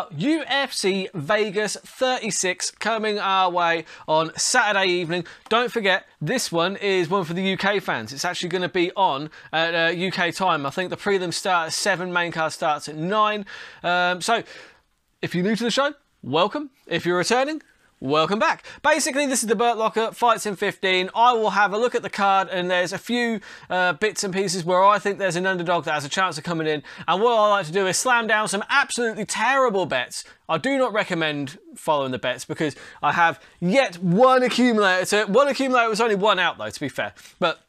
about UFC Vegas 36 coming our way on Saturday evening. Don't forget, this one is one for the UK fans. It's actually going to be on at uh, UK time. I think the prelim start at 7, main card starts at 9. Um, so, if you're new to the show, welcome. If you're returning, Welcome back. Basically, this is the Burt Locker Fights in 15. I will have a look at the card, and there's a few uh, bits and pieces where I think there's an underdog that has a chance of coming in. And what I like to do is slam down some absolutely terrible bets. I do not recommend following the bets because I have yet one accumulator. One accumulator was only one out, though, to be fair. But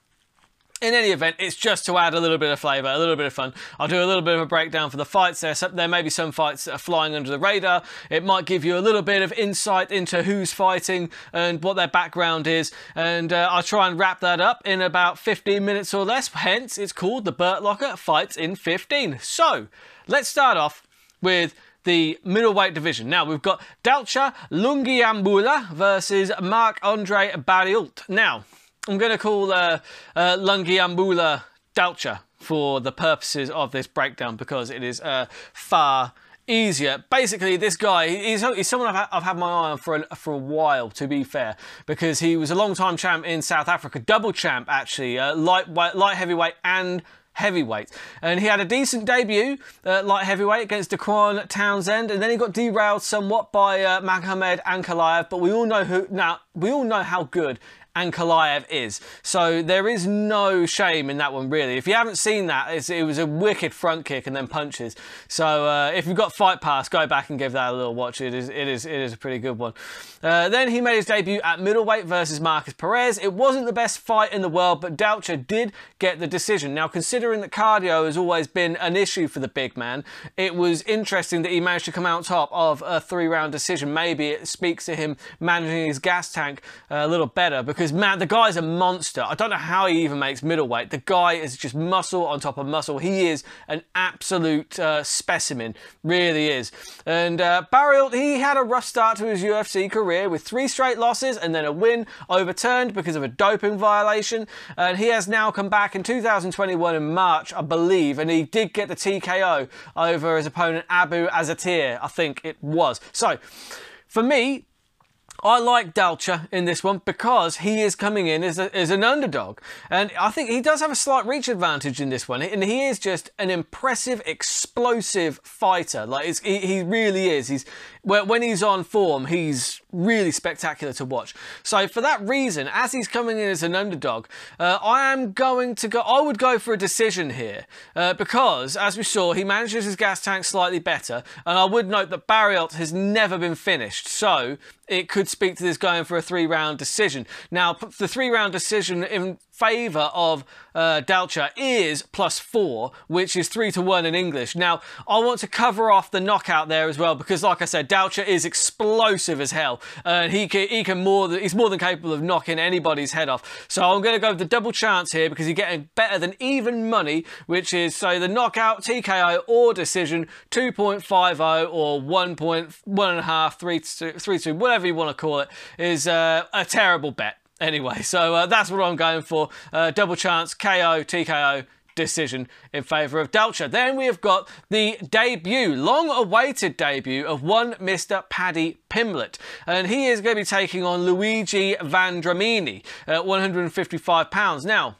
in any event, it's just to add a little bit of flavour, a little bit of fun. I'll do a little bit of a breakdown for the fights. There, there may be some fights that are flying under the radar. It might give you a little bit of insight into who's fighting and what their background is. And uh, I'll try and wrap that up in about 15 minutes or less. Hence, it's called the Burt Locker Fights in 15. So, let's start off with the middleweight division. Now we've got Dalcha Lungiambula versus Marc-Andre Barriault. Now, I'm going to call uh, uh, Lungiambula Dalcha for the purposes of this breakdown because it is uh, far easier. Basically, this guy, he's, he's someone I've, I've, had my eye on for a, for a while, to be fair, because he was a long-time champ in South Africa, double champ actually, uh, light, light heavyweight and heavyweight. And he had a decent debut, uh, light heavyweight, against Dequan Townsend, and then he got derailed somewhat by uh, Magomed Ankalaev. But we all know who now. We all know how good Ankalaev is. So there is no shame in that one, really. If you haven't seen that, it was a wicked front kick and then punches. So uh, if you've got Fight Pass, go back and give that a little watch. It is, it is, it is a pretty good one. Uh, then he made his debut at middleweight versus Marcus Perez. It wasn't the best fight in the world, but Dalcha did get the decision. Now, considering that cardio has always been an issue for the big man, it was interesting that he managed to come out top of a three-round decision. Maybe it speaks to him managing his gas tank a little better because because, man, the guy's a monster. I don't know how he even makes middleweight. The guy is just muscle on top of muscle. He is an absolute uh, specimen, really is. And uh, he had a rough start to his UFC career with three straight losses and then a win overturned because of a doping violation. And he has now come back in 2021 in March, I believe, and he did get the TKO over his opponent Abu Azaitar, I think it was. So, for me, I like Dalcha in this one because he is coming in as, a, as an underdog. And I think he does have a slight reach advantage in this one. And he is just an impressive, explosive fighter. Like, he, he really is. He's when he's on form, he's really spectacular to watch. So for that reason, as he's coming in as an underdog, uh, I am going to go, I would go for a decision here uh, because as we saw, he manages his gas tank slightly better. And I would note that Barriault has never been finished. So it could speak to this going for a three round decision. Now, the three round decision in favour of uh, is plus four, which is three to one in English. Now, I want to cover off the knockout there as well because, like I said, Dalcha is explosive as hell, and he can, he can more than, he's more than capable of knocking anybody's head off. So I'm going to go with the double chance here because you're getting better than even money, which is so the knockout, TKO or decision, 2.50 or 1.1.5, 3 2, 3 2, whatever you want to call it, is uh, a terrible bet. Anyway, so uh, that's what I'm going for. Uh, double chance, KO, TKO, decision in favour of Dalcha. Then we have got the debut, long-awaited debut of one Mr. Paddy Pimblett. And he is going to be taking on Luigi Vendramini at 155 pounds. Now,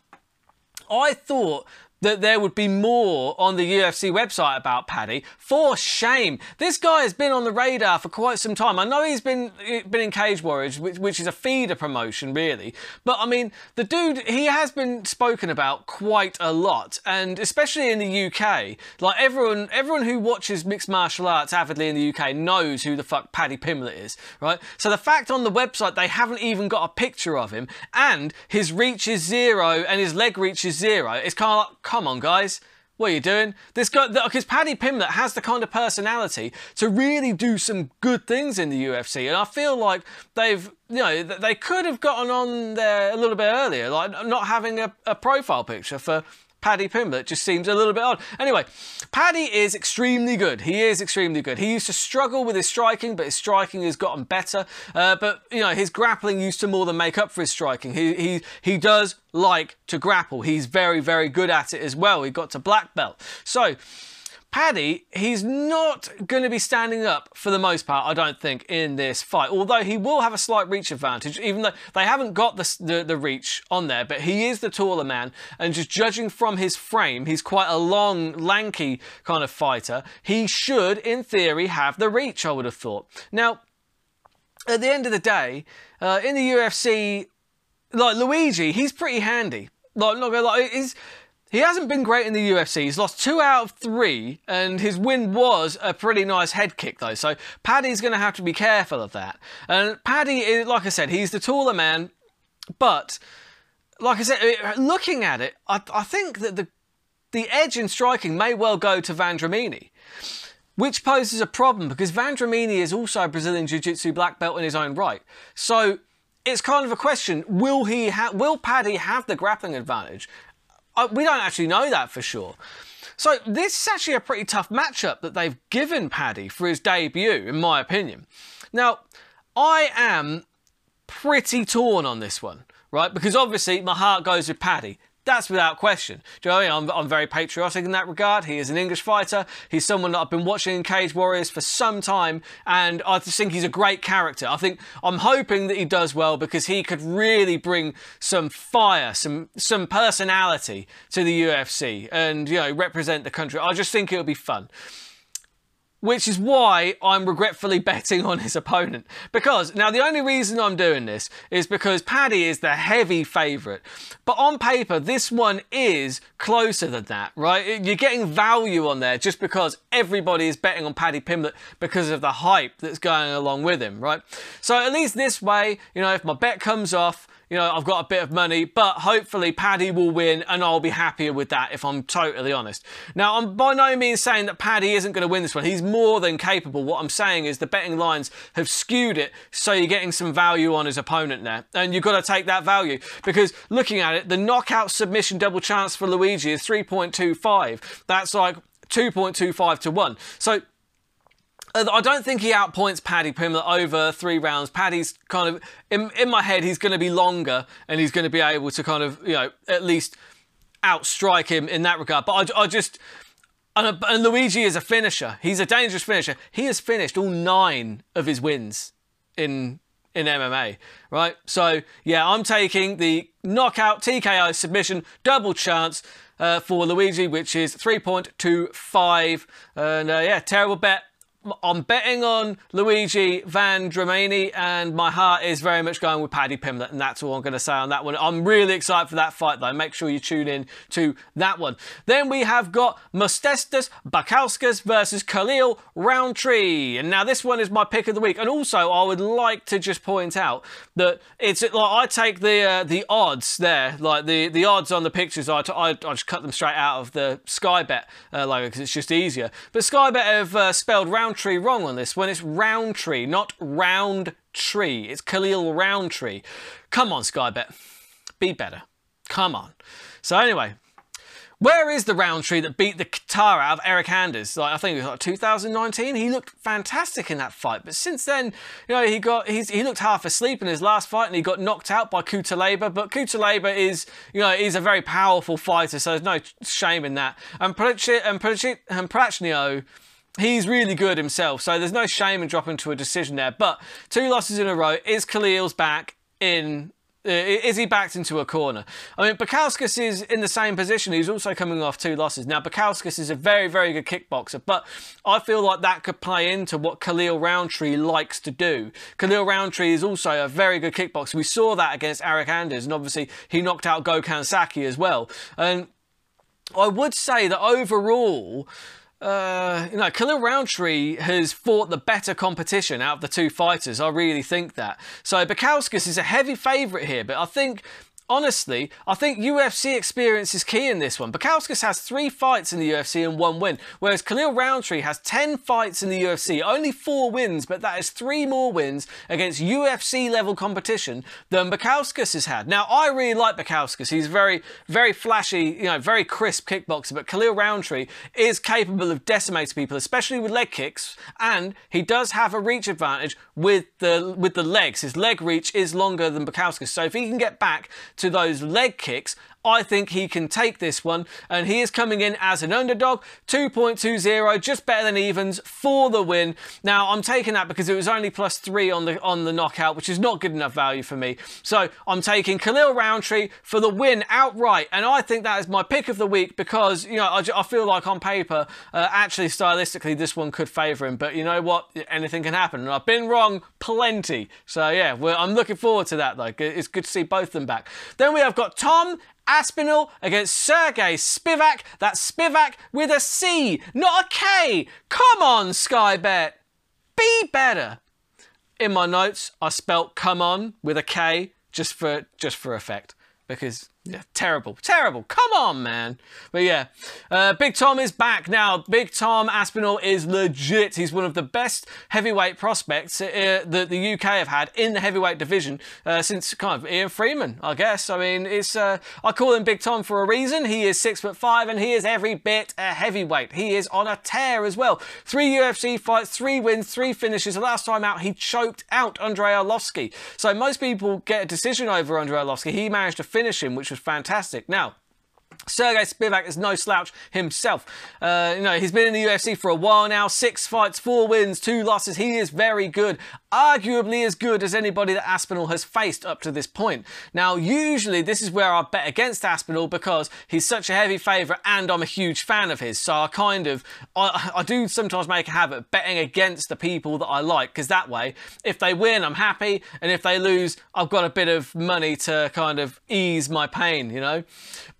I thought that there would be more on the UFC website about Paddy. For shame. This guy has been on the radar for quite some time. I know he's been eh, been in Cage Warriors, which, which is a feeder promotion, really. But I mean, the dude, he has been spoken about quite a lot, and especially in the UK. Like everyone, everyone who watches mixed martial arts avidly in the UK knows who the fuck Paddy Pimblett is, right? So the fact on the website they haven't even got a picture of him, and his reach is zero, and his leg reach is zero. It's kind of like come on, guys. What are you doing? This guy, because Paddy Pimblett has the kind of personality to really do some good things in the UFC, and I feel like they've, you know, they could have gotten on there a little bit earlier, like not having a, a profile picture for Paddy Pimblett just seems a little bit odd. Anyway, Paddy is extremely good. He is extremely good. He used to struggle with his striking, but his striking has gotten better. Uh, but, you know, his grappling used to more than make up for his striking. He, he, he does like to grapple. He's very, very good at it as well. He got to black belt. So, Paddy, he's not going to be standing up for the most part, I don't think, in this fight. Although he will have a slight reach advantage, even though they haven't got the, the, the, reach on there. But he is the taller man, and just judging from his frame, he's quite a long, lanky kind of fighter. He should, in theory, have the reach, I would have thought. Now, at the end of the day, uh, in the UFC, like Luigi, he's pretty handy. Like, not gonna lie, he's he hasn't been great in the UFC. He's lost two out of three, and his win was a pretty nice head kick, though. So Paddy's going to have to be careful of that. And Paddy, is, like I said, he's the taller man, but like I said, eh, looking at it, I, I think that the the edge in striking may well go to Vendramini, which poses a problem because Vendramini is also a Brazilian Jiu-Jitsu black belt in his own right. So it's kind of a question: Will he? Ha- will Paddy have the grappling advantage? We don't actually know that for sure. So this is actually a pretty tough matchup that they've given Paddy for his debut, in my opinion. Now, I am pretty torn on this one, right? Because obviously my heart goes with Paddy. That's without question. Do you know I mean? I'm, I'm, very patriotic in that regard. He is an English fighter. He's someone that I've been watching in Cage Warriors for some time, and I just think he's a great character. I think I'm hoping that he does well because he could really bring some fire, some some personality to the UFC, and you know represent the country. I just think it'll be fun which is why I'm regretfully betting on his opponent. Because, now the only reason I'm doing this is because Paddy is the heavy favourite. But on paper, this one is closer than that, right? You're getting value on there just because everybody is betting on Paddy Pimblett because of the hype that's going along with him, right? So at least this way, you know, if my bet comes off, you know, I've got a bit of money, but hopefully Paddy will win and I'll be happier with that if I'm totally honest. Now, I'm by no means saying that Paddy isn't going to win this one. He's more than capable. What I'm saying is the betting lines have skewed it so you're getting some value on his opponent there. And you've got to take that value because looking at it, the knockout submission double chance for Luigi is 3.25. That's like 2.25 to 1. So I don't think he outpoints Paddy Pimblett over three rounds. Paddy's kind of in, in my head. He's going to be longer, and he's going to be able to kind of you know at least outstrike him in that regard. But I, I just and, and Luigi is a finisher. He's a dangerous finisher. He has finished all nine of his wins in in MMA, right? So yeah, I'm taking the knockout TKO submission double chance uh, for Luigi, which is 3.25, and uh, yeah, terrible bet I'm betting on Luigi Van Vendramini, and my heart is very much going with Paddy Pimblett, and that's all I'm going to say on that one. I'm really excited for that fight, though. Make sure you tune in to that one. Then we have got Modestas Bukauskas versus Khalil Rountree, and now this one is my pick of the week. And also, I would like to just point out that it's like I take the uh, the odds there, like the the odds on the pictures. I, I, just cut them straight out of the Sky Bet uh, logo because it's just easier. But Sky Bet have uh, spelled round Roundtree wrong on this when it's Roundtree, not Round Tree. It's Khalil Rountree. Come on, Skybet. Be better. Come on. So anyway, where is the Rountree that beat the Qatar out of Eryk Anders? Like I think it was like 2019. He looked fantastic in that fight, but since then, you know, he got he's, he looked half asleep in his last fight and he got knocked out by Cutelaba. But Cutelaba is you know he's a very powerful fighter, so there's no shame in that. And Prachit and Prachnio he's really good himself, so there's no shame in dropping to a decision there. But two losses in a row. Is Khalil's back in? Uh, is he backed into a corner? I mean, Bukauskas is in the same position. He's also coming off two losses. Now, Bukauskas is a very, very good kickboxer, but I feel like that could play into what Khalil Rountree likes to do. Khalil Rountree is also a very good kickboxer. We saw that against Eryk Anders, and obviously he knocked out Gokhan Saki as well. And I would say that overall, uh, you know, Khalil Rountree has fought the better competition out of the two fighters. I really think that. So Bukauskas is a heavy favourite here, but I think honestly, I think UFC experience is key in this one. Bukauskas has three fights in the UFC and one win, whereas Khalil Rountree has 10 fights in the UFC, only four wins, but that is three more wins against UFC level competition than Bukauskas has had. Now, I really like Bukauskas. He's very, very flashy, you know, very crisp kickboxer, but Khalil Rountree is capable of decimating people, especially with leg kicks, and he does have a reach advantage with the with the legs. His leg reach is longer than Bukauskas, so if he can get back to those leg kicks, I think he can take this one, and he is coming in as an underdog, 2.20, just better than evens for the win. Now, I'm taking that because it was only plus three on the on the knockout, which is not good enough value for me. So I'm taking Khalil Rountree for the win outright, and I think that is my pick of the week because you know I, I feel like on paper, uh, actually stylistically, this one could favour him. But you know what? Anything can happen, and I've been wrong plenty. So yeah, I'm looking forward to that. Though it's good to see both of them back. Then we have got Tom Aspinall against Serghei Spivac. That's Spivak with a C, not a K. Come on, Sky Bet. Be better. In my notes, I spelt come on with a K just for just for effect because yeah, terrible, terrible. Come on, man. But yeah, uh, Big Tom is back now. Big Tom Aspinall is legit. He's one of the best heavyweight prospects uh, that the UK have had in the heavyweight division uh, since kind of Ian Freeman, I guess. I mean, it's uh, I call him Big Tom for a reason. He is six foot five and he is every bit a heavyweight. He is on a tear as well. Three UFC fights, three wins, three finishes. The last time out, he choked out Andrei Arlovski. So most people get a decision over Andrei Arlovski. He managed to finish him, which was fantastic. Now, Serghei Spivac is no slouch himself. Uh, you know, he's been in the UFC for a while now. Six fights, four wins, two losses. He is very good. Arguably as good as anybody that Aspinall has faced up to this point. Now, usually this is where I bet against Aspinall because he's such a heavy favourite and I'm a huge fan of his. So I kind of, I, I do sometimes make a habit of betting against the people that I like because that way, if they win, I'm happy. And if they lose, I've got a bit of money to kind of ease my pain, you know?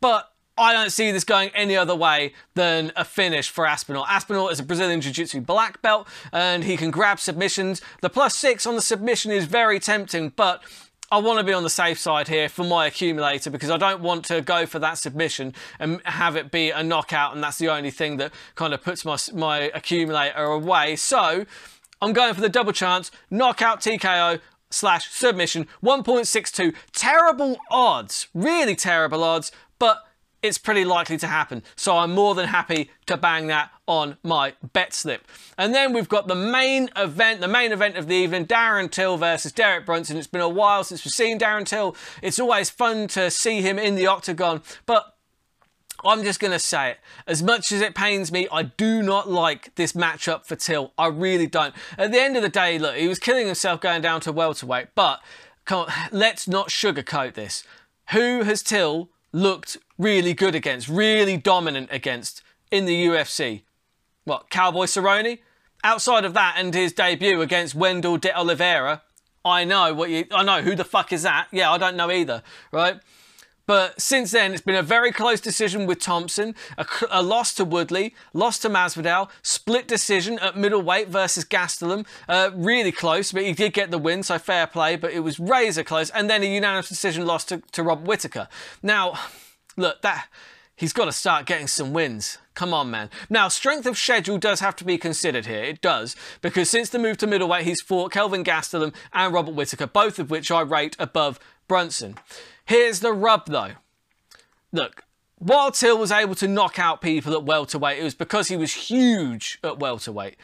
But I don't see this going any other way than a finish for Aspinall. Aspinall is a Brazilian Jiu-Jitsu black belt and he can grab submissions. The plus six on the submission is very tempting, but I want to be on the safe side here for my accumulator because I don't want to go for that submission and have it be a knockout and that's the only thing that kind of puts my, my accumulator away. So I'm going for the double chance, knockout TKO slash submission, 1.62. Terrible odds, really terrible odds, but it's pretty likely to happen. So I'm more than happy to bang that on my bet slip. And then we've got the main event, the main event of the evening, Darren Till versus Derek Brunson. It's been a while since we've seen Darren Till. It's always fun to see him in the octagon, but I'm just going to say it. As much as it pains me, I do not like this matchup for Till. I really don't. At the end of the day, look, he was killing himself going down to welterweight, but on, let's not sugarcoat this. Who has Till looked really good against, really dominant against in the UFC. What, Cowboy Cerrone? Outside of that and his debut against Wendell de Oliveira, I know what you, I know who the fuck is that? Yeah, I don't know either, right? But since then, it's been a very close decision with Thompson, a, a loss to Woodley, loss to Masvidal, split decision at middleweight versus Gastelum. Uh, really close, but he did get the win, so fair play, but it was razor close. And then a unanimous decision loss to, to Robert Whitaker. Now, look, that he's got to start getting some wins. Come on, man. Now, strength of schedule does have to be considered here. It does, because since the move to middleweight, he's fought Kelvin Gastelum and Robert Whitaker, both of which I rate above Brunson. Here's the rub though. Look, while Till was able to knock out people at welterweight, it was because he was huge at welterweight.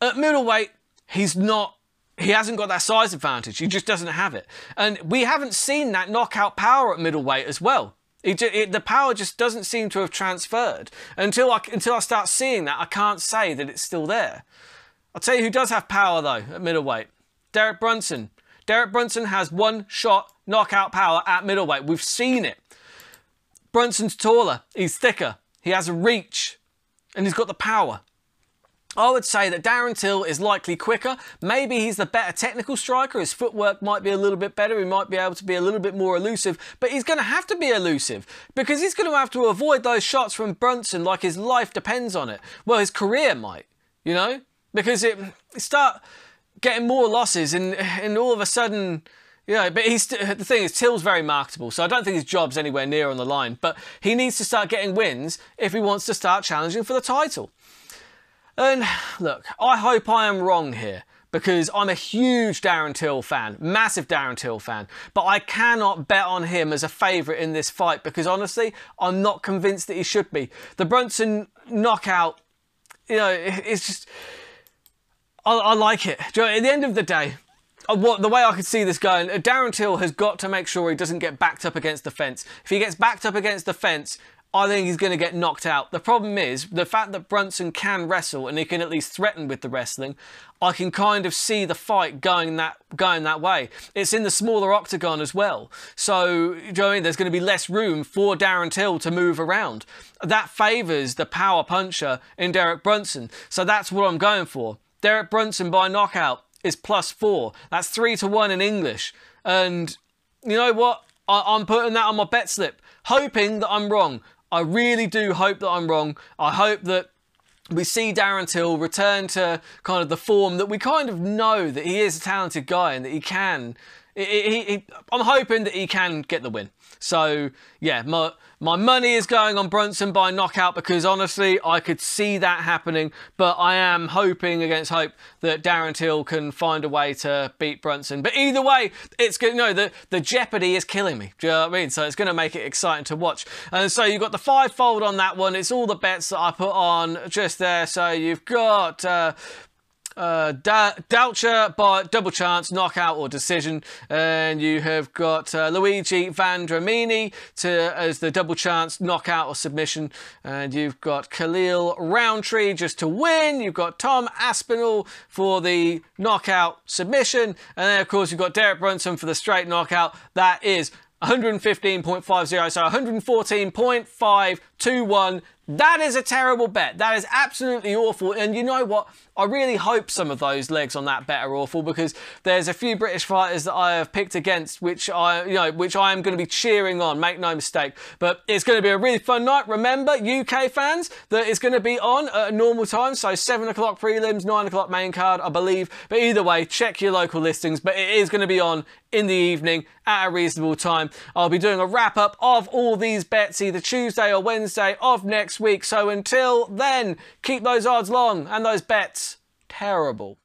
At middleweight, he's not he hasn't got that size advantage. He just doesn't have it. And we haven't seen that knockout power at middleweight as well. It, it, the power just doesn't seem to have transferred. Until I, until I start seeing that, I can't say that it's still there. I'll tell you who does have power, though, at middleweight. Derek Brunson. Derek Brunson has one shot knockout power at middleweight. We've seen it. Brunson's taller, he's thicker, he has a reach, and he's got the power. I would say that Darren Till is likely quicker. Maybe he's the better technical striker. His footwork might be a little bit better. He might be able to be a little bit more elusive, but he's going to have to be elusive because he's going to have to avoid those shots from Brunson like his life depends on it. Well, his career might, you know, because it start getting more losses and, and all of a sudden yeah, but he's the thing is Till's very marketable, so I don't think his job's anywhere near on the line. But he needs to start getting wins if he wants to start challenging for the title. And look, I hope I am wrong here because I'm a huge Darren Till fan, massive Darren Till fan, but I cannot bet on him as a favourite in this fight because honestly, I'm not convinced that he should be. The Brunson knockout, you know, it's just. I, I like it. At the end of the day, uh, what the way I could see this going, uh, Darren Till has got to make sure he doesn't get backed up against the fence. If he gets backed up against the fence, I think he's going to get knocked out. The problem is the fact that Brunson can wrestle and he can at least threaten with the wrestling. I can kind of see the fight going that going that way. It's in the smaller octagon as well, so you know I mean? there's going to be less room for Darren Till to move around. That favours the power puncher in Derek Brunson, so that's what I'm going for. Derek Brunson by knockout is plus four. That's three to one in English, and you know what? I, I'm putting that on my bet slip, hoping that I'm wrong. I really do hope that I'm wrong. I hope that we see Darren Till return to kind of the form that we kind of know that he is a talented guy and that he can. He, he, I'm hoping that he can get the win. So yeah, my my money is going on Brunson by knockout because honestly, I could see that happening. But I am hoping against hope that Darren Till can find a way to beat Brunson. But either way, it's good. No, the the jeopardy is killing me. Do you know what I mean? So it's going to make it exciting to watch. And so you've got the five fold on that one. It's all the bets that I put on just there. So you've got. Uh, uh, Dalcha by double chance, knockout or decision, and you have got uh, Luigi Vendramini to as the double chance, knockout or submission, and you've got Khalil Rountree just to win. You've got Tom Aspinall for the knockout submission, and then of course you've got Derek Brunson for the straight knockout. That is 115.50, so 114.521. That is a terrible bet. That is absolutely awful. And you know what? I really hope some of those legs on that bet are awful because there's a few British fighters that I have picked against which I, you know, which I am going to be cheering on. Make no mistake. But it's going to be a really fun night. Remember, UK fans, that it's going to be on at a normal time, so seven o'clock prelims, nine o'clock main card, I believe. But either way, check your local listings. But it is going to be on in the evening at a reasonable time. I'll be doing a wrap up of all these bets either Tuesday or Wednesday of next week. So until then, keep those odds long and those bets terrible.